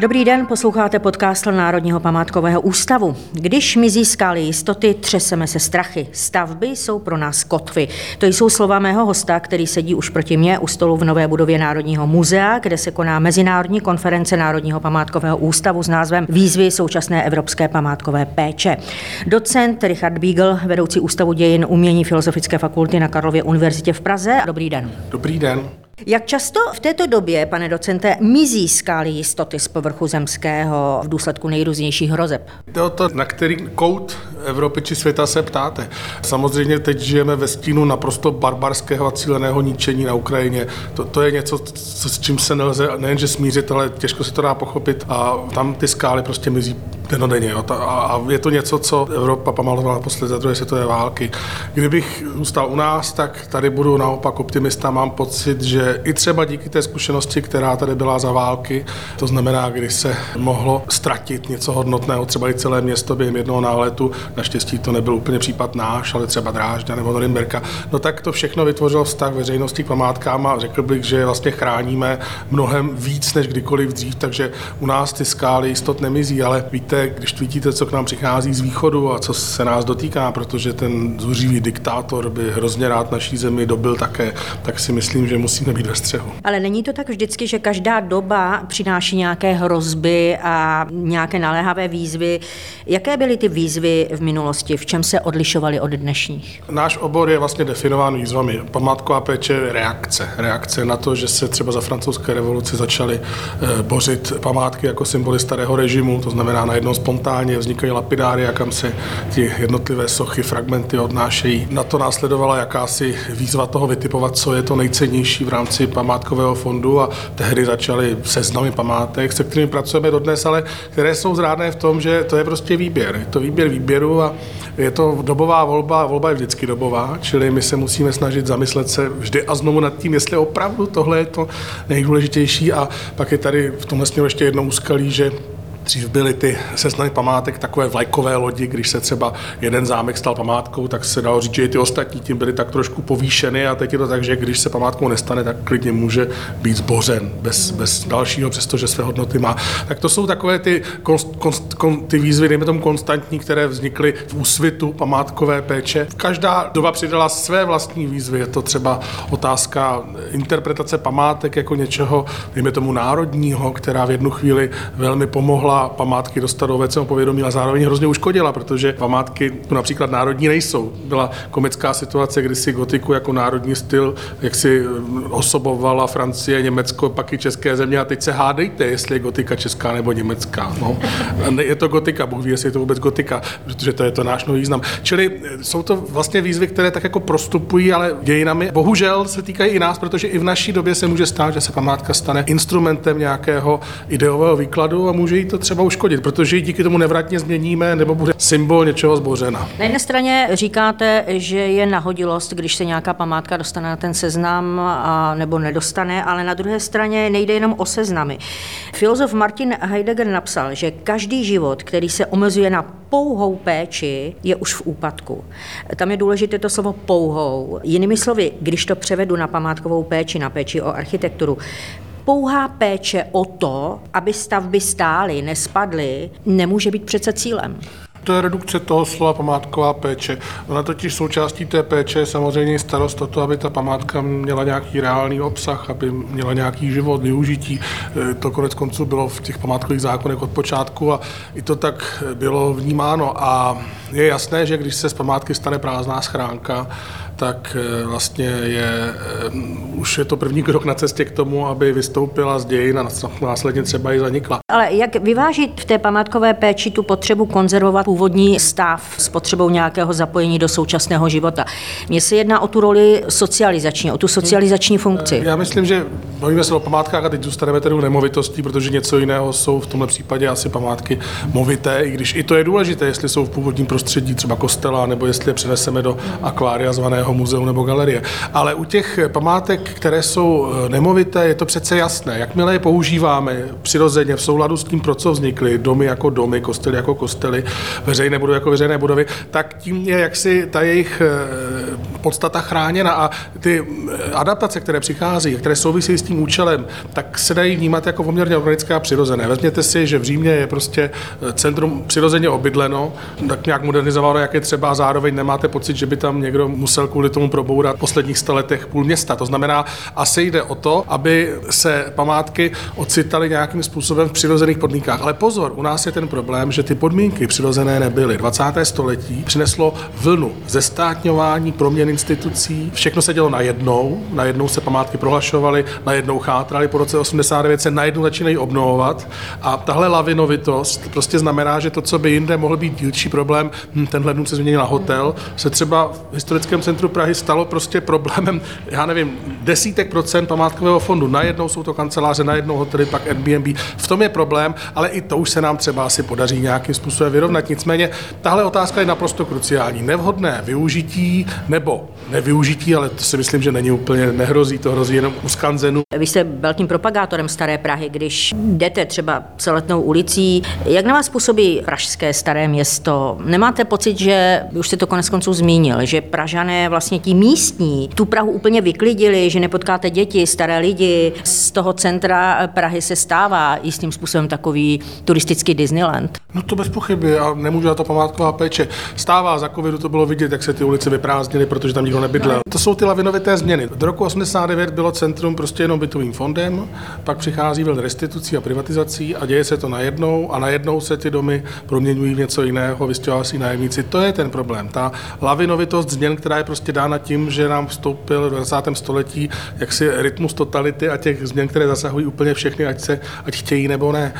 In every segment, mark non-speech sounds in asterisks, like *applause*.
Dobrý den, posloucháte podcast Národního památkového ústavu. Když mi získali jistoty, třeseme se strachy. Stavby jsou pro nás kotvy. To jsou slova mého hosta, který sedí už proti mně u stolu v nové budově Národního muzea, kde se koná Mezinárodní konference Národního památkového ústavu s názvem Výzvy současné evropské památkové péče. Docent Richard Beagle, vedoucí Ústavu dějin umění Filozofické fakulty na Karlově univerzitě v Praze. Dobrý den. Dobrý den. Jak často v této době, pane docente, mizí skály jistoty z povrchu zemského v důsledku nejrůznějších hrozeb? To o to, na který kout Evropy či světa se ptáte. Samozřejmě teď žijeme ve stínu naprosto barbarského a cíleného ničení na Ukrajině. To, to je něco, co, s čím se nelze nejenže smířit, ale těžko se to dá pochopit a tam ty skály prostě mizí denodenně. Jo. A je to něco, co Evropa pamatovala naposled za druhé světové války. Kdybych zůstal u nás, tak tady budu naopak optimista. Mám pocit, že i třeba díky té zkušenosti, která tady byla za války, to znamená, kdy se mohlo ztratit něco hodnotného, třeba i celé město během jednoho náletu, naštěstí to nebyl úplně případ náš, ale třeba Drážďa nebo Norimberka, no tak to všechno vytvořilo vztah veřejnosti k památkám a řekl bych, že vlastně chráníme mnohem víc než kdykoliv dřív, takže u nás ty skály jistot nemizí, ale víte, když vidíte, co k nám přichází z východu a co se nás dotýká, protože ten zuřivý diktátor by hrozně rád naší zemi dobil také, tak si myslím, že musíme být ve střehu. Ale není to tak vždycky, že každá doba přináší nějaké hrozby a nějaké naléhavé výzvy. Jaké byly ty výzvy v minulosti? V čem se odlišovaly od dnešních? Náš obor je vlastně definován výzvami. Památková péče reakce. Reakce na to, že se třeba za francouzské revoluce začaly eh, bořit památky jako symboly starého režimu, to znamená najednou najednou spontánně vznikají lapidáry, kam se ty jednotlivé sochy, fragmenty odnášejí. Na to následovala jakási výzva toho vytipovat, co je to nejcennější v rámci památkového fondu a tehdy začaly seznamy památek, se kterými pracujeme dodnes, ale které jsou zrádné v tom, že to je prostě výběr. Je to výběr výběru a je to dobová volba, volba je vždycky dobová, čili my se musíme snažit zamyslet se vždy a znovu nad tím, jestli opravdu tohle je to nejdůležitější a pak je tady v tomhle směru ještě jedno úskalí, že Dřív byly ty seznamy památek takové vlajkové lodi, když se třeba jeden zámek stal památkou, tak se dalo říct, že i ty ostatní tím byly tak trošku povýšeny a teď je to tak, že když se památkou nestane, tak klidně může být zbořen bez, bez dalšího, přestože své hodnoty má. Tak to jsou takové ty, konst, konst, kon, ty výzvy, dejme tomu konstantní, které vznikly v úsvitu památkové péče. Každá doba přidala své vlastní výzvy. Je to třeba otázka interpretace památek jako něčeho, dejme tomu národního, která v jednu chvíli velmi pomohla památky dostat do obecného povědomí a zároveň hrozně uškodila, protože památky tu například národní nejsou. Byla komická situace, kdy si gotiku jako národní styl, jak si mm, osobovala Francie, Německo, pak i české země a teď se hádejte, jestli je gotika česká nebo německá. No. Je to gotika, Bůh ví, jestli je to vůbec gotika, protože to je to náš nový význam. Čili e, jsou to vlastně výzvy, které tak jako prostupují, ale dějinami bohužel se týkají i nás, protože i v naší době se může stát, že se památka stane instrumentem nějakého ideového výkladu a může jí to třeba uškodit, protože ji díky tomu nevratně změníme nebo bude symbol něčeho zbořena. Na jedné straně říkáte, že je nahodilost, když se nějaká památka dostane na ten seznam a, nebo nedostane, ale na druhé straně nejde jenom o seznamy. Filozof Martin Heidegger napsal, že každý život, který se omezuje na pouhou péči, je už v úpadku. Tam je důležité to slovo pouhou. Jinými slovy, když to převedu na památkovou péči, na péči o architekturu, pouhá péče o to, aby stavby stály, nespadly, nemůže být přece cílem. To je redukce toho slova památková péče. Ona totiž součástí té péče je samozřejmě starost o to, aby ta památka měla nějaký reálný obsah, aby měla nějaký život, využití. E, to konec konců bylo v těch památkových zákonech od počátku a i to tak bylo vnímáno. A je jasné, že když se z památky stane prázdná schránka, tak eh, vlastně je, eh, už je to první krok na cestě k tomu, aby vystoupila z dějin a následně třeba i zanikla. Ale jak vyvážit v té památkové péči tu potřebu konzervovat původní stav s potřebou nějakého zapojení do současného života? Mně se jedná o tu roli socializační, o tu socializační funkci. Já myslím, že bavíme se o památkách a teď zůstaneme tedy u nemovitostí, protože něco jiného jsou v tomhle případě asi památky movité, i když i to je důležité, jestli jsou v původním prostředí třeba kostela, nebo jestli je přeneseme do akvária zvaného nějakého muzeu nebo galerie. Ale u těch památek, které jsou eh, nemovité, je to přece jasné. Jakmile je používáme přirozeně v souladu s tím, pro co vznikly, domy jako domy, kostely jako kostely, veřejné budovy jako veřejné budovy, tak tím je jaksi ta jejich eh, podstata chráněna a ty adaptace, které přichází, které souvisí s tím účelem, tak se dají vnímat jako poměrně organické a přirozené. Vezměte si, že v Římě je prostě centrum přirozeně obydleno, tak nějak modernizováno, jak je třeba, a zároveň nemáte pocit, že by tam někdo musel kvůli tomu probourat v posledních staletech půl města. To znamená, asi jde o to, aby se památky ocitaly nějakým způsobem v přirozených podmínkách. Ale pozor, u nás je ten problém, že ty podmínky přirozené nebyly. 20. století přineslo vlnu zestátňování, proměn institucí, všechno se dělo najednou, najednou se památky prohlašovaly, najednou chátraly, po roce 89 se najednou začínají obnovovat a tahle lavinovitost prostě znamená, že to, co by jinde mohl být dílčí problém, hm, tenhle dům se změnil na hotel, se třeba v historickém centru Prahy stalo prostě problémem, já nevím, desítek procent památkového fondu. Najednou jsou to kanceláře, najednou hotely, pak Airbnb. V tom je problém, ale i to už se nám třeba asi podaří nějakým způsobem vyrovnat. Nicméně tahle otázka je naprosto kruciální. Nevhodné využití nebo nevyužití, ale to si myslím, že není úplně nehrozí, to hrozí jenom u skanzenu. Vy jste velkým propagátorem Staré Prahy, když jdete třeba celetnou ulicí. Jak na vás působí pražské staré město? Nemáte pocit, že, už jste to konec konců zmínil, že Pražané vlastně ti místní tu Prahu úplně vyklidili, že nepotkáte děti, staré lidi. Z toho centra Prahy se stává jistým způsobem takový turistický Disneyland. No to bez pochyby a nemůžu na to památková péče. Stává za covidu to bylo vidět, jak se ty ulice vyprázdnily, protože tam nikdo nebydlel. To jsou ty lavinovité změny. Do roku 89 bylo centrum prostě jenom bytovým fondem, pak přichází vln restitucí a privatizací a děje se to najednou a najednou se ty domy proměňují v něco jiného, vystěhová si nájemníci. To je ten problém. Ta lavinovitost změn, která je prostě dána tím, že nám vstoupil v 20. století jaksi rytmus totality a těch změn, které zasahují úplně všechny, ať, se, ať chtějí nebo ne.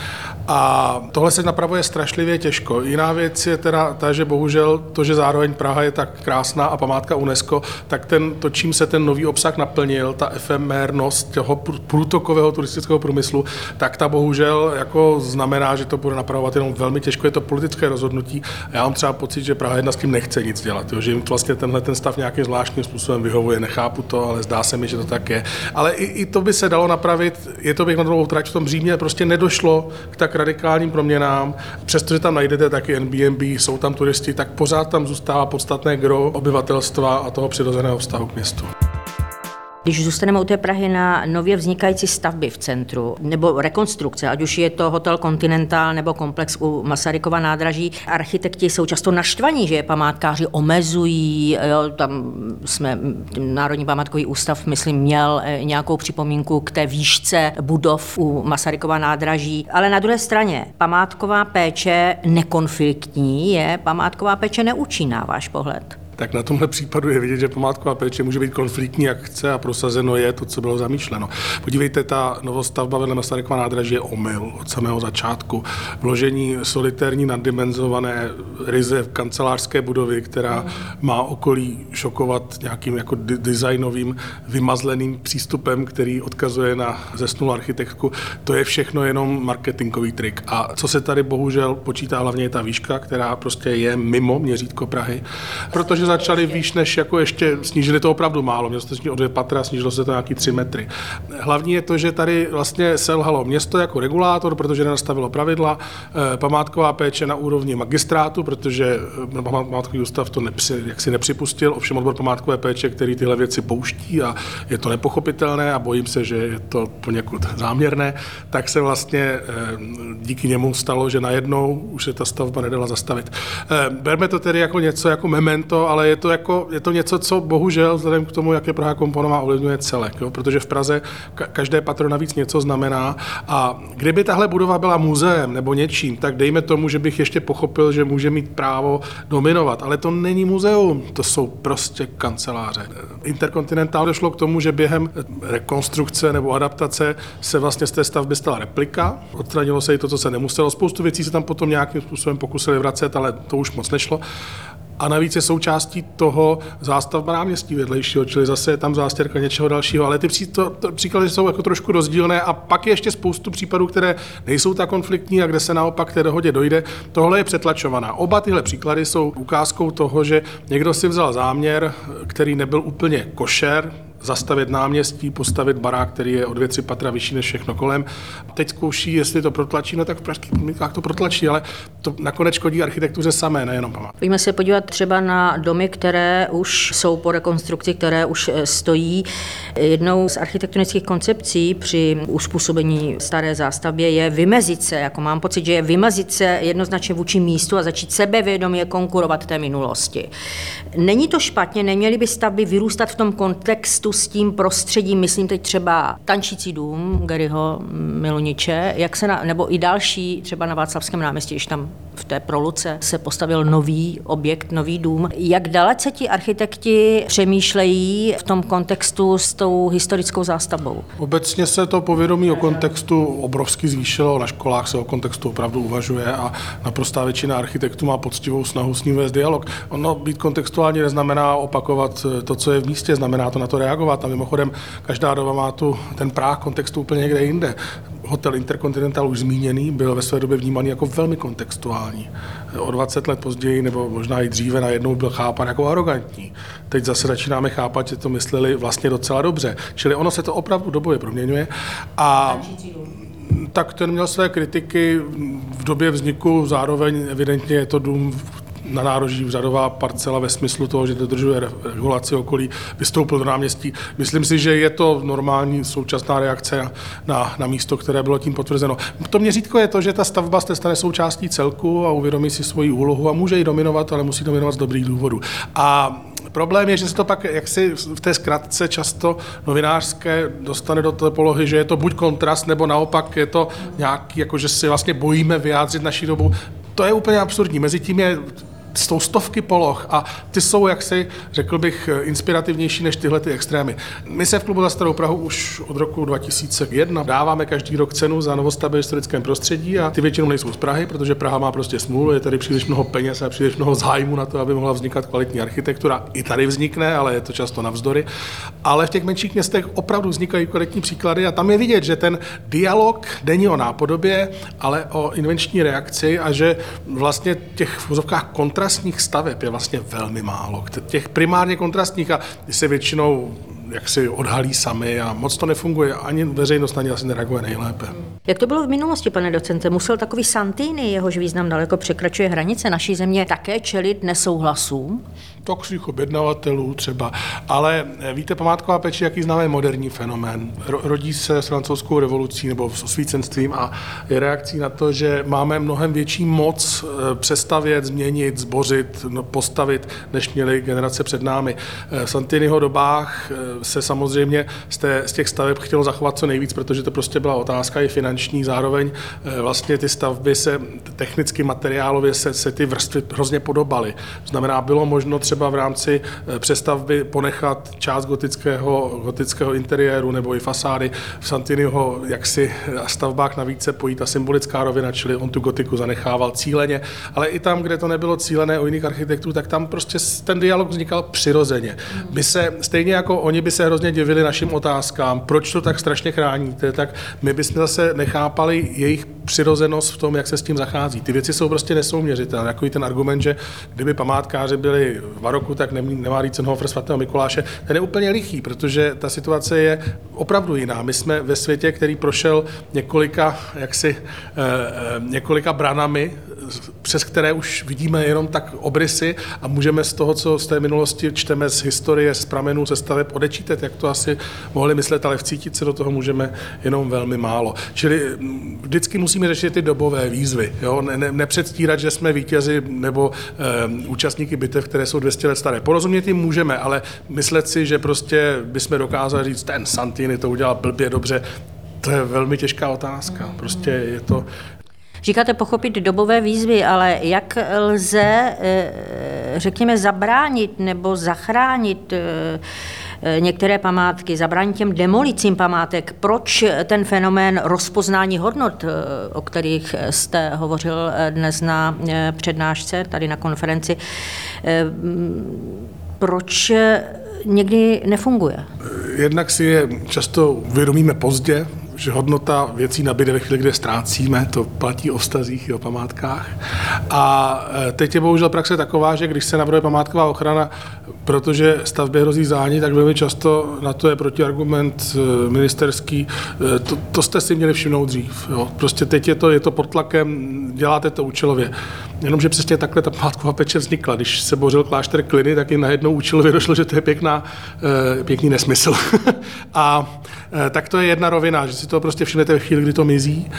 A tohle se napravuje strašlivě těžko. Jiná věc je teda ta, že bohužel to, že zároveň Praha je tak krásná a památka UNESCO, tak ten, to, čím se ten nový obsah naplnil, ta efemérnost toho průtokového turistického průmyslu, tak ta bohužel jako znamená, že to bude napravovat jenom velmi těžko. Je to politické rozhodnutí. Já mám třeba pocit, že Praha jedna s tím nechce nic dělat, jo? že jim vlastně tenhle ten stav nějakým zvláštním způsobem vyhovuje. Nechápu to, ale zdá se mi, že to tak je. Ale i, i to by se dalo napravit. Je to bych na dlouhou trať v tom Římě prostě nedošlo k tak radikálním proměnám. Přestože tam najdete taky Airbnb, jsou tam turisti, tak pořád tam zůstává podstatné gro obyvatelstva a toho přirozeného vztahu k městu. Když zůstaneme u té Prahy na nově vznikající stavby v centru nebo rekonstrukce, ať už je to hotel Continental nebo komplex u Masarykova nádraží, architekti jsou často naštvaní, že je památkáři omezují. Jo, tam jsme, Národní památkový ústav, myslím, měl eh, nějakou připomínku k té výšce budov u Masarykova nádraží. Ale na druhé straně, památková péče nekonfliktní je, památková péče neúčinná, váš pohled tak na tomhle případu je vidět, že památková péče může být konfliktní, jak a prosazeno je to, co bylo zamýšleno. Podívejte, ta novostavba vedle Masarykova nádraží je omyl od samého začátku. Vložení solitérní naddimenzované ryze v kancelářské budovy, která má okolí šokovat nějakým jako designovým vymazleným přístupem, který odkazuje na zesnulou architektku, to je všechno jenom marketingový trik. A co se tady bohužel počítá hlavně je ta výška, která prostě je mimo měřítko Prahy, protože začali výš, než jako ještě snížili to opravdu málo. Mělo se to o dvě patra, snížilo se to nějaký tři metry. Hlavní je to, že tady vlastně selhalo město jako regulátor, protože nenastavilo pravidla, eh, památková péče na úrovni magistrátu, protože eh, památkový ústav to nepři, jak si nepřipustil, ovšem odbor památkové péče, který tyhle věci pouští a je to nepochopitelné a bojím se, že je to poněkud záměrné, tak se vlastně eh, díky němu stalo, že najednou už se ta stavba nedala zastavit. Berme to tedy jako něco jako memento, ale ale je to, jako, je to něco, co bohužel vzhledem k tomu, jak je Praha komponová, ovlivňuje celek, jo? protože v Praze každé patro navíc něco znamená. A kdyby tahle budova byla muzeem nebo něčím, tak dejme tomu, že bych ještě pochopil, že může mít právo dominovat, ale to není muzeum, to jsou prostě kanceláře. Interkontinentál došlo k tomu, že během rekonstrukce nebo adaptace se vlastně z té stavby stala replika, odstranilo se i to, co se nemuselo, spoustu věcí se tam potom nějakým způsobem pokusili vracet, ale to už moc nešlo a navíc je součástí toho zástavba náměstí vedlejšího, čili zase je tam zástěrka něčeho dalšího, ale ty příklady jsou jako trošku rozdílné a pak je ještě spoustu případů, které nejsou tak konfliktní a kde se naopak té dohodě dojde. Tohle je přetlačovaná. Oba tyhle příklady jsou ukázkou toho, že někdo si vzal záměr, který nebyl úplně košer, zastavit náměstí, postavit barák, který je o dvě, tři patra vyšší než všechno kolem. Teď zkouší, jestli to protlačí, no tak v pražských podmínkách to protlačí, ale to nakonec škodí architektuře samé, nejenom památky. Pojďme se podívat třeba na domy, které už jsou po rekonstrukci, které už eh, stojí. Jednou z architektonických koncepcí při uspůsobení staré zástavbě je vymezit se, jako mám pocit, že je vymezit se jednoznačně vůči místu a začít sebevědomě konkurovat té minulosti. Není to špatně, neměly by stavby vyrůstat v tom kontextu s tím prostředím, myslím teď třeba Tančící dům Garyho Miloniče, jak se na, nebo i další, třeba na Václavském náměstí, když tam v té proluce se postavil nový objekt, nový dům. Jak dalece ti architekti přemýšlejí v tom kontextu s tou historickou zástavbou? Obecně se to povědomí o kontextu obrovsky zvýšilo, na školách se o kontextu opravdu uvažuje a naprostá většina architektů má poctivou snahu s ním vést dialog. Ono být kontextuálně neznamená opakovat to, co je v místě, znamená to na to reagovat. A mimochodem, každá doba má tu ten práh kontextu úplně někde jinde. Hotel Intercontinental už zmíněný byl ve své době vnímaný jako velmi kontextuální. O 20 let později, nebo možná i dříve, najednou byl chápan jako arrogantní. Teď zase začínáme chápat, že to mysleli vlastně docela dobře. Čili ono se to opravdu dobově proměňuje. A tak ten měl své kritiky v době vzniku, zároveň evidentně je to dům, na nároží řadová parcela ve smyslu toho, že dodržuje regulaci okolí, vystoupil do náměstí. Myslím si, že je to normální současná reakce na, na místo, které bylo tím potvrzeno. To měřítko je to, že ta stavba se stane součástí celku a uvědomí si svoji úlohu a může ji dominovat, ale musí dominovat z dobrých důvodů. A Problém je, že se to pak jaksi v té zkratce často novinářské dostane do té polohy, že je to buď kontrast, nebo naopak je to nějaký, jako že si vlastně bojíme vyjádřit naší dobu. To je úplně absurdní. Mezi tím je s tou stovky poloh a ty jsou jaksi, řekl bych, inspirativnější než tyhle ty extrémy. My se v klubu za Starou Prahu už od roku 2001 dáváme každý rok cenu za novostavby v historickém prostředí a ty většinou nejsou z Prahy, protože Praha má prostě smůlu, je tady příliš mnoho peněz a příliš mnoho zájmu na to, aby mohla vznikat kvalitní architektura. I tady vznikne, ale je to často navzdory. Ale v těch menších městech opravdu vznikají kvalitní příklady a tam je vidět, že ten dialog není o nápodobě, ale o invenční reakci a že vlastně těch v kontra kontrastních staveb je vlastně velmi málo. Těch primárně kontrastních a se většinou jak si odhalí sami a moc to nefunguje. Ani veřejnost na ně asi nereaguje nejlépe. Jak to bylo v minulosti, pane docente? Musel takový Santini, jehož význam daleko překračuje hranice naší země, také čelit nesouhlasům? Toxích objednavatelů třeba. Ale eh, víte, památková péče, jaký známe moderní fenomén. Rodí se s francouzskou revolucí nebo s osvícenstvím a je reakcí na to, že máme mnohem větší moc eh, přestavět, změnit, zbořit, no, postavit, než měly generace před námi. Eh, v Santiniho dobách se samozřejmě z, té, z těch staveb chtělo zachovat co nejvíc, protože to prostě byla otázka i finanční. Zároveň vlastně ty stavby se technicky, materiálově se, se ty vrstvy hrozně podobaly. Znamená, bylo možno třeba v rámci eh, přestavby ponechat část gotického, gotického interiéru nebo i fasády v Santiniho jaksi eh, stavbách navíc se pojí ta symbolická rovina, čili on tu gotiku zanechával cíleně, ale i tam, kde to nebylo cílené o jiných architektů, tak tam prostě ten dialog vznikal přirozeně. My se stejně jako oni by se hrozně divili našim otázkám, proč to tak strašně chráníte, tak my bychom zase nechápali jejich přirozenost v tom, jak se s tím zachází. Ty věci jsou prostě nesouměřitelné. Jako ten argument, že kdyby památkáři byli v Maroku, tak nemá Riesenhofer svatého Mikuláše, ten je úplně lichý, protože ta situace je opravdu jiná. My jsme ve světě, který prošel několika, jaksi, eh, eh, několika branami přes které už vidíme jenom tak obrysy a můžeme z toho, co z té minulosti čteme z historie, z pramenů, ze staveb odečítat, jak to asi mohli myslet, ale vcítit se do toho můžeme jenom velmi málo. Čili mm, vždycky musíme řešit ty dobové výzvy. Jo? Ne, ne, nepředstírat, že jsme vítězi nebo e, účastníky bitev, které jsou 200 let staré. Porozumět jim můžeme, ale myslet si, že prostě bychom dokázali říct, ten Santini to udělal blbě dobře, to je velmi těžká otázka. Prostě je to Říkáte pochopit dobové výzvy, ale jak lze, eh, řekněme, zabránit nebo zachránit eh, některé památky, zabránit těm demolicím památek. Proč ten fenomén rozpoznání hodnot, eh, o kterých jste hovořil dnes na přednášce, tady na konferenci, proč někdy nefunguje? Jednak si je často uvědomíme pozdě, že hodnota věcí nabíde ve chvíli, kde ztrácíme, to platí o vztazích i o památkách. A e, teď je bohužel praxe taková, že když se navrhuje památková ochrana, protože stavbě hrozí zání, tak velmi často na to je protiargument e, ministerský. E, to, to jste si měli všimnout dřív. Jo. Prostě teď je to, je to pod tlakem, děláte to účelově. Jenomže přesně takhle ta památková peče vznikla. Když se bořil klášter Kliny, tak i najednou účelově došlo, že to je pěkná, pěkný nesmysl. *laughs* a tak to je jedna rovina, že si to prostě všimnete ve chvíli, kdy to mizí.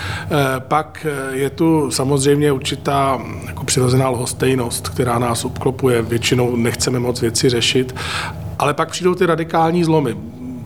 Pak je tu samozřejmě určitá jako přirozená lhostejnost, která nás obklopuje. Většinou nechceme moc věci řešit, ale pak přijdou ty radikální zlomy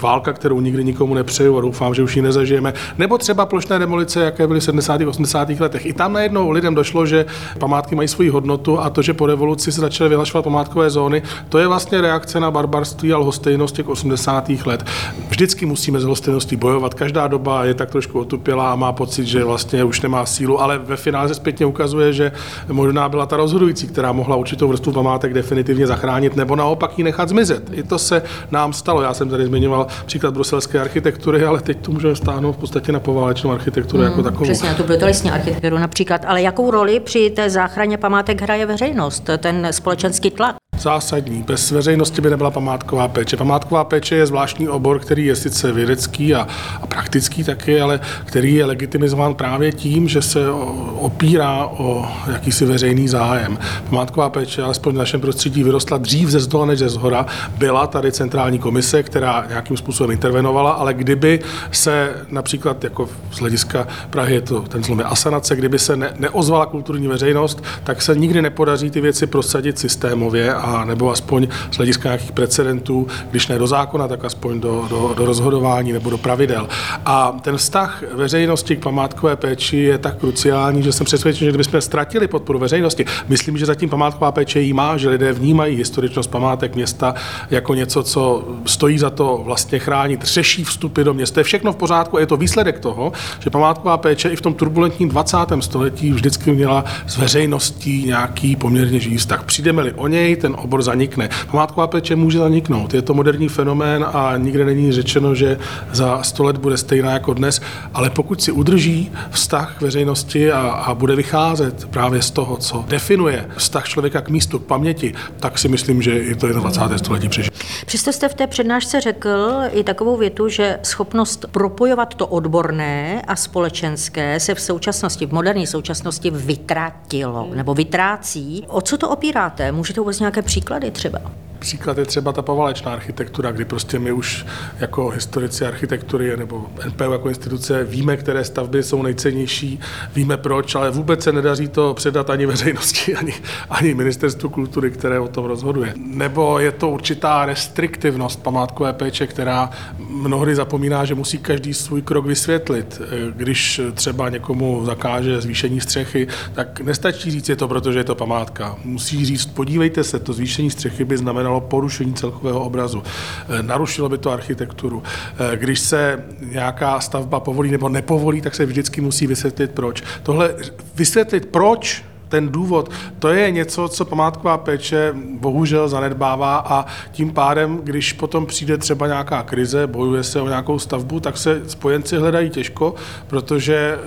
válka, kterou nikdy nikomu nepřeju a doufám, že už ji nezažijeme. Nebo třeba plošné demolice, jaké byly v 70. a 80. letech. I tam najednou lidem došlo, že památky mají svoji hodnotu a to, že po revoluci se začaly vyhlašovat památkové zóny, to je vlastně reakce na barbarství a lhostejnost těch 80. let. Vždycky musíme s lhostejností bojovat. Každá doba je tak trošku otupělá a má pocit, že vlastně už nemá sílu, ale ve finále se zpětně ukazuje, že možná byla ta rozhodující, která mohla určitou vrstvu památek definitivně zachránit nebo naopak ji nechat zmizet. I to se nám stalo. Já jsem tady zmiňoval příklad bruselské architektury, ale teď tu můžeme stáhnout v podstatě na poválečnou architekturu jako hmm, jako takovou. Přesně, na tu brutalistní architekturu například. Ale jakou roli při té záchraně památek hraje veřejnost, ten společenský tlak? Zásadní. Bez veřejnosti by nebyla památková péče. Památková péče je zvláštní obor, který je sice vědecký a, a praktický taky, ale který je legitimizován právě tím, že se opírá o jakýsi veřejný zájem. Památková péče, alespoň v našem prostředí, vyrostla dřív ze zdola než ze zhora. Byla tady centrální komise, která nějakým způsobem intervenovala, ale kdyby se například jako z hlediska Prahy je to ten zlom asanace, kdyby se ne, neozvala kulturní veřejnost, tak se nikdy nepodaří ty věci prosadit systémově a nebo aspoň z hlediska nějakých precedentů, když ne do zákona, tak aspoň do, do, do rozhodování nebo do pravidel. A ten vztah veřejnosti k památkové péči je tak kruciální, že jsem přesvědčen, že kdybychom ztratili podporu veřejnosti, myslím, že zatím památková péče jí má, že lidé vnímají historičnost památek města jako něco, co stojí za to vlastně chránit, řeší vstupy do města. Je všechno v pořádku a je to výsledek toho, že památková péče i v tom turbulentním 20. století vždycky měla s veřejností nějaký poměrně živý vztah. Přijdeme-li o něj, ten obor zanikne. Památková péče může zaniknout. Je to moderní fenomén a nikde není řečeno, že za 100 let bude stejná jako dnes, ale pokud si udrží vztah k veřejnosti a, a bude vycházet právě z toho, co definuje vztah člověka k místu, k paměti, tak si myslím, že i to 21. století přežije. Přesto jste v té přednášce řekl i takovou větu, že schopnost propojovat to odborné a společenské se v současnosti, v moderní současnosti vytratilo nebo vytrácí. O co to opíráte? Můžete vůbec nějaké příklady třeba? Příklad je třeba ta povalečná architektura, kdy prostě my už jako historici architektury nebo NPU jako instituce víme, které stavby jsou nejcennější, víme proč, ale vůbec se nedaří to předat ani veřejnosti, ani, ani ministerstvu kultury, které o tom rozhoduje. Nebo je to určitá restriktivnost památkové péče, která mnohdy zapomíná, že musí každý svůj krok vysvětlit. Když třeba někomu zakáže zvýšení střechy, tak nestačí říct je to, protože je to památka. Musí říct, podívejte se, to zvýšení střechy by znamenalo znamenalo porušení celkového obrazu. Eh, narušilo by to architekturu. Eh, když se nějaká stavba povolí nebo nepovolí, tak se vždycky musí vysvětlit proč. Tohle vysvětlit proč ten důvod, to je něco, co památková péče bohužel zanedbává a tím pádem, když potom přijde třeba nějaká krize, bojuje se o nějakou stavbu, tak se spojenci hledají těžko, protože e,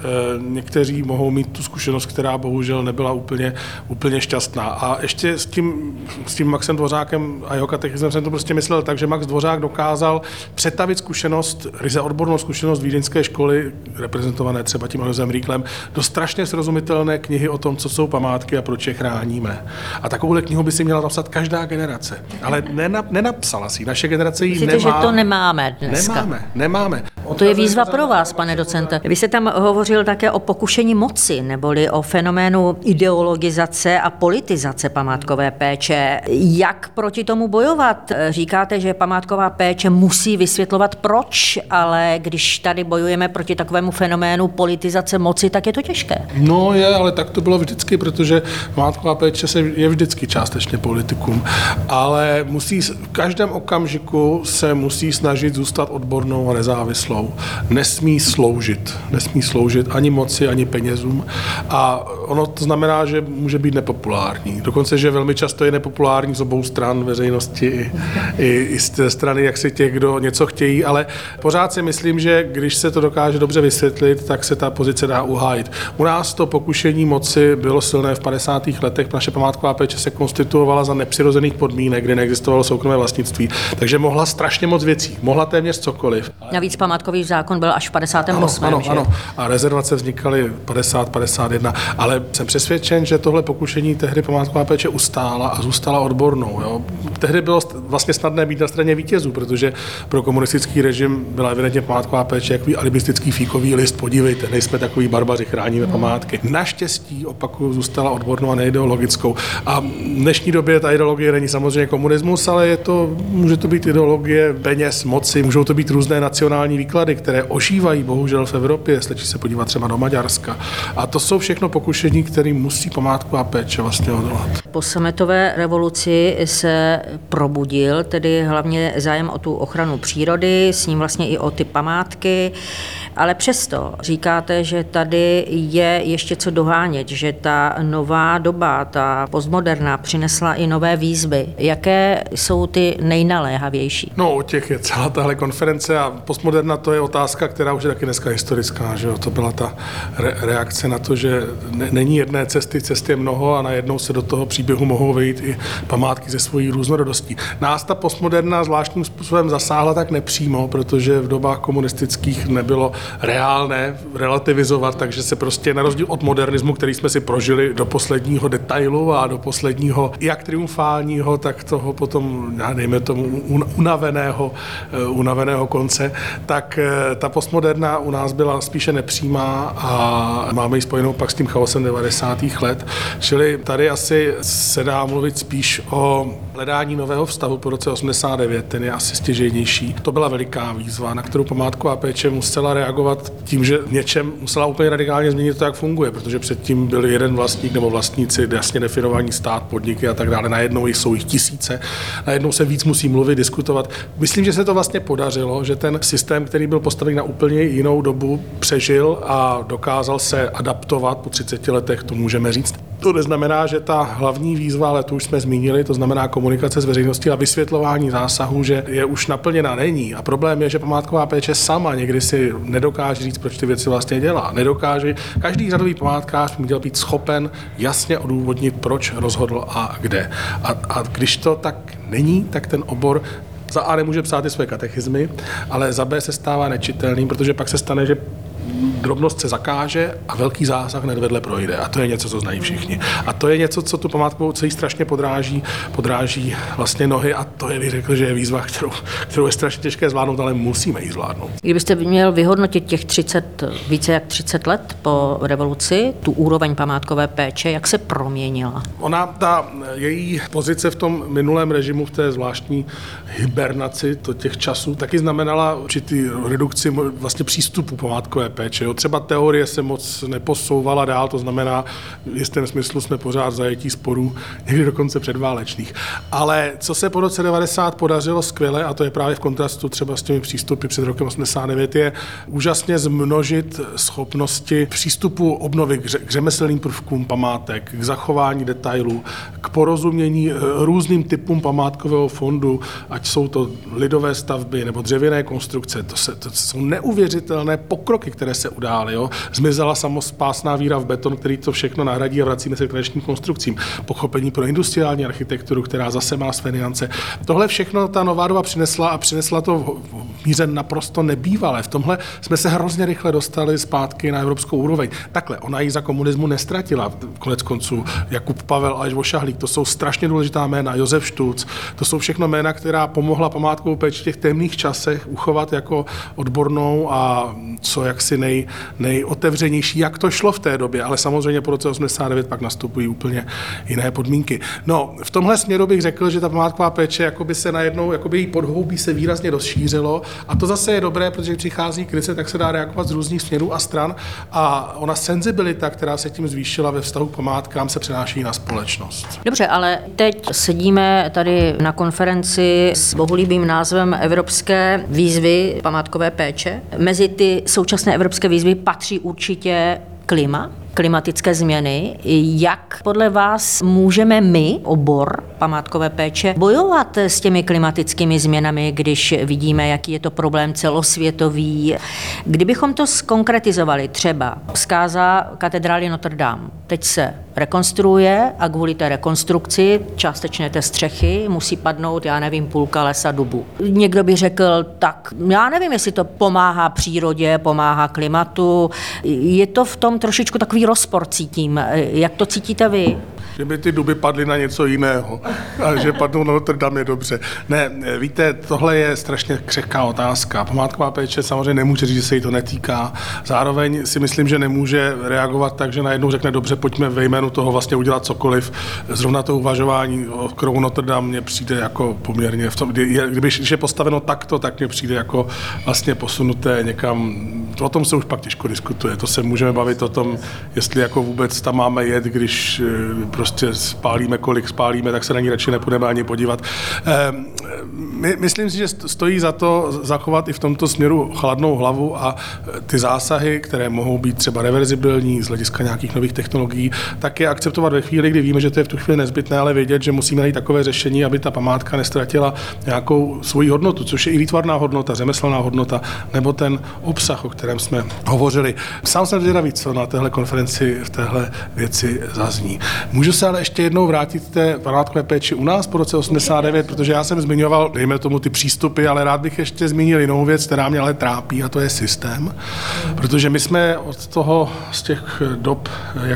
někteří mohou mít tu zkušenost, která bohužel nebyla úplně, úplně šťastná. A ještě s tím, s tím Maxem Dvořákem a jeho katechismem jsem to prostě myslel tak, že Max Dvořák dokázal přetavit zkušenost, ryze odbornou zkušenost vídeňské školy, reprezentované třeba tím Alozem Rýklem, do strašně srozumitelné knihy o tom, co jsou památky a proč je chráníme. A takovouhle knihu by si měla napsat každá generace. Ale nenap, nenapsala si. Naše generace ji Myslíte, nemá. že to nemáme dneska? Nemáme, nemáme. To je výzva pro vás, pane docente. Vy jste tam hovořil také o pokušení moci, neboli o fenoménu ideologizace a politizace památkové péče. Jak proti tomu bojovat? Říkáte, že památková péče musí vysvětlovat proč, ale když tady bojujeme proti takovému fenoménu politizace moci, tak je to těžké. No je, ale tak to bylo vždycky protože památková péče se je vždycky částečně politikum, ale musí v každém okamžiku se musí snažit zůstat odbornou a nezávislou. Nesmí sloužit. Nesmí sloužit ani moci, ani penězům. A ono to znamená, že může být nepopulární. Dokonce, že velmi často je nepopulární z obou stran veřejnosti i, i, i z té strany, jak si těch, kdo něco chtějí, ale pořád si myslím, že když se to dokáže dobře vysvětlit, tak se ta pozice dá uhájit. U nás to pokušení moci bylo silné v 50. letech. Naše památková péče se konstituovala za nepřirozených podmínek, kdy neexistovalo soukromé vlastnictví. Takže mohla strašně moc věcí, mohla téměř cokoliv. Navíc památkový zákon byl až v 58. Ano, ano, že? ano. A rezervace vznikaly 50, 51. Ale jsem přesvědčen, že tohle pokušení tehdy památková péče ustála a zůstala odbornou. Jo. Tehdy bylo vlastně snadné být na straně vítězů, protože pro komunistický režim byla evidentně památková péče jako alibistický fíkový list. Podívejte, nejsme takový barbaři, chráníme hmm. památky. Naštěstí, opakuju, zůstala odbornou a neideologickou. A v dnešní době ta ideologie není samozřejmě komunismus, ale je to, může to být ideologie peněz, moci, můžou to být různé nacionální výklady, které ožívají bohužel v Evropě, stačí se podívat třeba do Maďarska. A to jsou všechno pokušení, které musí památková péče vlastně odolat. Po sametové revoluci se probudil tedy hlavně zájem o tu ochranu přírody, s ním vlastně i o ty památky, ale přesto říkáte, že tady je ještě co dohánět, že ta nová doba, ta postmoderna přinesla i nové výzvy. Jaké jsou ty nejnaléhavější? No, o těch je celá tahle konference a postmoderna to je otázka, která už je taky dneska historická. Že jo? To byla ta re- reakce na to, že ne- není jedné cesty, cesty je mnoho a najednou se do toho příběhu mohou vejít i památky ze svojí různorodostí. Nás ta postmoderna zvláštním způsobem zasáhla tak nepřímo, protože v dobách komunistických nebylo reálné relativizovat, takže se prostě na rozdíl od modernismu, který jsme si prožili do posledního detailu a do posledního jak triumfálního, tak toho potom, dejme tomu, unaveného, eh, unaveného konce, tak eh, ta postmoderna u nás byla spíše nepřímá a máme ji spojenou pak s tím chaosem 90. let. Čili tady asi se dá mluvit spíš o hledání nového vztahu po roce 89, ten je asi stěžejnější. To byla veliká výzva, na kterou památková péče musela reagovat tím, že něčem musela úplně radikálně změnit to, jak funguje, protože předtím byl jeden vlastník nebo vlastníci, jasně definovaný stát, podniky a tak dále. Najednou jich jsou jich tisíce, najednou se víc musí mluvit, diskutovat. Myslím, že se to vlastně podařilo, že ten systém, který byl postavený na úplně jinou dobu, přežil a dokázal se adaptovat po 30 letech, to můžeme říct. To neznamená, že ta hlavní výzva, ale to už jsme zmínili, to znamená komunikace s veřejností a vysvětlování zásahů, že je už naplněna není. A problém je, že památková péče sama někdy si nedokáže říct, proč ty věci vlastně dělá. Nedokáže. Každý řadový památkář by měl být schopen jasně odůvodnit, proč rozhodl a kde. A, a když to tak není, tak ten obor za A nemůže psát ty své katechismy, ale za B se stává nečitelným, protože pak se stane, že drobnost se zakáže a velký zásah hned vedle projde. A to je něco, co znají všichni. A to je něco, co tu památkovou celý strašně podráží, podráží vlastně nohy a to je, bych řekl, že je výzva, kterou, kterou je strašně těžké zvládnout, ale musíme ji zvládnout. Kdybyste měl vyhodnotit těch 30, více jak 30 let po revoluci, tu úroveň památkové péče, jak se proměnila? Ona, ta její pozice v tom minulém režimu, v té zvláštní hibernaci to těch časů, taky znamenala určitý redukci vlastně přístupu památkové péče. Jo. Třeba teorie se moc neposouvala dál, to znamená, v jistém smyslu jsme pořád zajetí sporů, někdy dokonce předválečných. Ale co se po roce 90 podařilo skvěle, a to je právě v kontrastu třeba s těmi přístupy před rokem 89, je úžasně zmnožit schopnosti přístupu obnovy k řemeslným prvkům památek, k zachování detailů, k porozumění eh, různým typům památkového fondu, ať jsou to lidové stavby nebo dřevěné konstrukce. To, se, to jsou neuvěřitelné pokroky, které se udály. Jo. Zmizela samospásná víra v beton, který to všechno nahradí a vracíme se k tradičním konstrukcím. Pochopení pro industriální architekturu, která zase má své niance. Tohle všechno ta nová doba přinesla a přinesla to v míře naprosto nebývalé. V tomhle jsme se hrozně rychle dostali zpátky na evropskou úroveň. Takhle, ona ji za komunismu nestratila. Konec konců Jakub Pavel až Vošahlík, to jsou strašně důležitá jména. Josef Štulc, to jsou všechno jména, která pomohla památkovou péči v těch temných časech uchovat jako odbornou a co jak asi nej, nejotevřenější, jak to šlo v té době, ale samozřejmě po roce 89 pak nastupují úplně jiné podmínky. No, v tomhle směru bych řekl, že ta památková péče jakoby se najednou, jakoby její podhoubí se výrazně rozšířilo a to zase je dobré, protože přichází krize, tak se dá reagovat z různých směrů a stran a ona senzibilita, která se tím zvýšila ve vztahu k památkám, se přenáší na společnost. Dobře, ale teď sedíme tady na konferenci s bohulibým názvem Evropské výzvy památkové péče. Mezi ty současné evropské výzvy patří určitě klima, klimatické změny. Jak podle vás můžeme my, obor památkové péče, bojovat s těmi klimatickými změnami, když vidíme, jaký je to problém celosvětový? Kdybychom to skonkretizovali, třeba zkáza katedrály Notre Dame, teď se rekonstruuje a kvůli té rekonstrukci částečně té střechy musí padnout, já nevím, půlka lesa dubu. Někdo by řekl, tak já nevím, jestli to pomáhá přírodě, pomáhá klimatu. Je to v tom trošičku takový rozpor cítím. Jak to cítíte vy? Že by ty duby padly na něco jiného a že padnou na Notre Dame je dobře. Ne, víte, tohle je strašně křehká otázka. Památková péče samozřejmě nemůže říct, že se jí to netýká. Zároveň si myslím, že nemůže reagovat tak, že najednou řekne, dobře, pojďme ve jménu toho vlastně udělat cokoliv. Zrovna to uvažování o krovu Notre Dame mně přijde jako poměrně, v tom, když je postaveno takto, tak mně přijde jako vlastně posunuté někam, o tom se už pak těžko diskutuje. To se můžeme bavit o tom, jestli jako vůbec tam máme jet, když prostě prostě spálíme, kolik spálíme, tak se na ní radši nepůjdeme ani podívat. Ehm, my, myslím si, že stojí za to zachovat i v tomto směru chladnou hlavu a ty zásahy, které mohou být třeba reverzibilní z hlediska nějakých nových technologií, tak je akceptovat ve chvíli, kdy víme, že to je v tu chvíli nezbytné, ale vědět, že musíme najít takové řešení, aby ta památka nestratila nějakou svoji hodnotu, což je i výtvarná hodnota, řemeslná hodnota, nebo ten obsah, o kterém jsme hovořili. Sám jsem zvědavý, co na téhle konferenci v téhle věci zazní. Můžu se ale ještě jednou vrátit k té památkové péči u nás po roce 89, protože já jsem zmiňoval, dejme tomu ty přístupy, ale rád bych ještě zmínil jinou věc, která mě ale trápí, a to je systém. Protože my jsme od toho, z těch dob eh,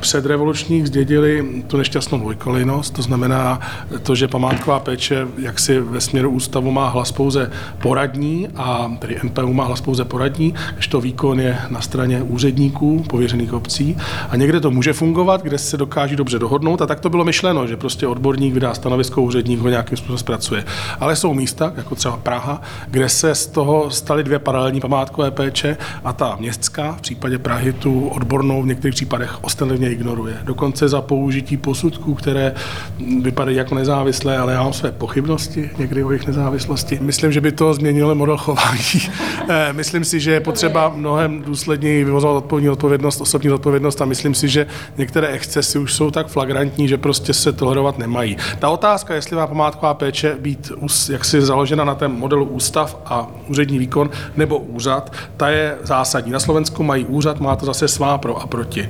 předrevolučních zdědili tu nešťastnou dvojkolejnost, to znamená to, že památková péče jaksi ve směru ústavu má hlas pouze poradní a tedy NPU má hlas pouze poradní, když to výkon je na straně úředníků, pověřených obcí a někde to může fungovat, kde se dokáží dobře dohodnout a tak to bylo myšleno, že prostě odborník vydá stanovisko, úředník ho nějakým způsobem zpracuje. Ale jsou místa, jako třeba Praha, kde se z toho staly dvě paralelní památkové péče a ta městská v případě Prahy tu odbornou v některých případech ostenlivně ignoruje. Dokonce za použití posudků, které vypadají jako nezávislé, ale já mám své pochybnosti někdy o jejich nezávislosti. Myslím, že by to změnilo model chování. *laughs* Eh, myslím si, že je potřeba mnohem důsledněji vyvozovat odpovědnost, osobní odpovědnost a myslím si, že některé excesy už jsou tak flagrantní, že prostě se tolerovat nemají. Ta otázka, jestli má památková péče být jaksi založena na ten modelu ústav a úřední výkon nebo úřad, ta je zásadní. Na Slovensku mají úřad, má to zase svá pro a proti.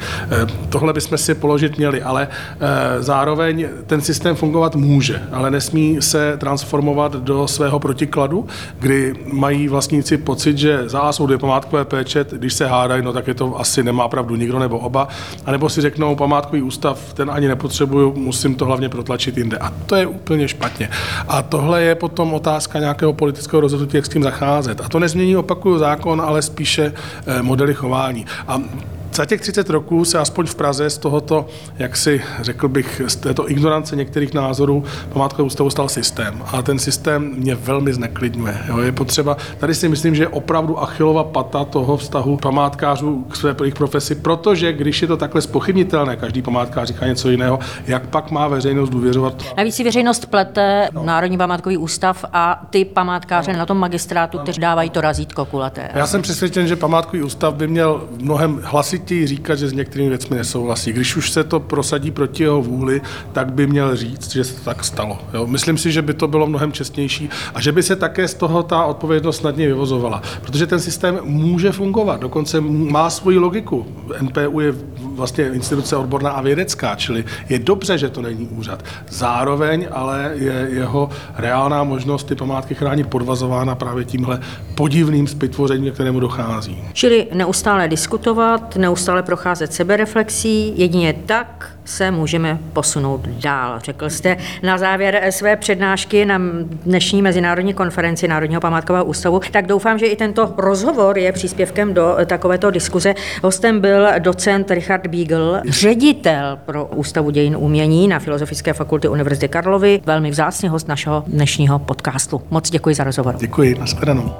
Tohle bychom si položit měli, ale eh, zároveň ten systém fungovat může, ale nesmí se transformovat do svého protikladu, kdy mají vlastníci pocit, že za jsou dvě památkové péče, když se hádají, no tak je to asi nemá pravdu nikdo nebo oba, anebo si řeknou památkový ústav, ten ani nepotřebuju, musím to hlavně protlačit jinde. A to je úplně špatně. A tohle je potom otázka nějakého politického rozhodnutí, jak s tím zacházet. A to nezmění, opakuju, zákon, ale spíše eh, modely chování. A za těch 30 roků se aspoň v Praze z tohoto, jak si řekl bych, z této ignorance některých názorů památkového ústavu stal systém. A ten systém mě velmi zneklidňuje. Jo. Je potřeba, tady si myslím, že je opravdu achilova pata toho vztahu památkářů k své profesi, protože když je to takhle spochybnitelné, každý památkář říká něco jiného, jak pak má veřejnost důvěřovat? Navíc si veřejnost plete no. Národní památkový ústav a ty památkáře no. na tom magistrátu, kteří dávají to razítko kulaté. Já jsem přesvědčen, že památkový ústav by měl mnohem hlasit chtějí říkat, že s některými věcmi nesouhlasí. Když už se to prosadí proti jeho vůli, tak by měl říct, že se to tak stalo. Jo? Myslím si, že by to bylo mnohem čestnější a že by se také z toho ta odpovědnost snadně vyvozovala. Protože ten systém může fungovat, dokonce má svoji logiku. NPU je vlastně instituce odborná a vědecká, čili je dobře, že to není úřad. Zároveň ale je jeho reálná možnost ty památky chránit podvazována právě tímhle podivným zpytvořením, kterému dochází. Čili neustále diskutovat, neustále neustále procházet sebereflexí, jedině tak se můžeme posunout dál. Řekl jste na závěr své přednášky na dnešní mezinárodní konferenci Národního památkového ústavu, tak doufám, že i tento rozhovor je příspěvkem do takovéto diskuze. Hostem byl docent Richard Beagle, ředitel pro Ústavu dějin umění na Filozofické fakultě Univerzity Karlovy, velmi vzácný host našeho dnešního podcastu. Moc děkuji za rozhovor. Děkuji, nashledanou.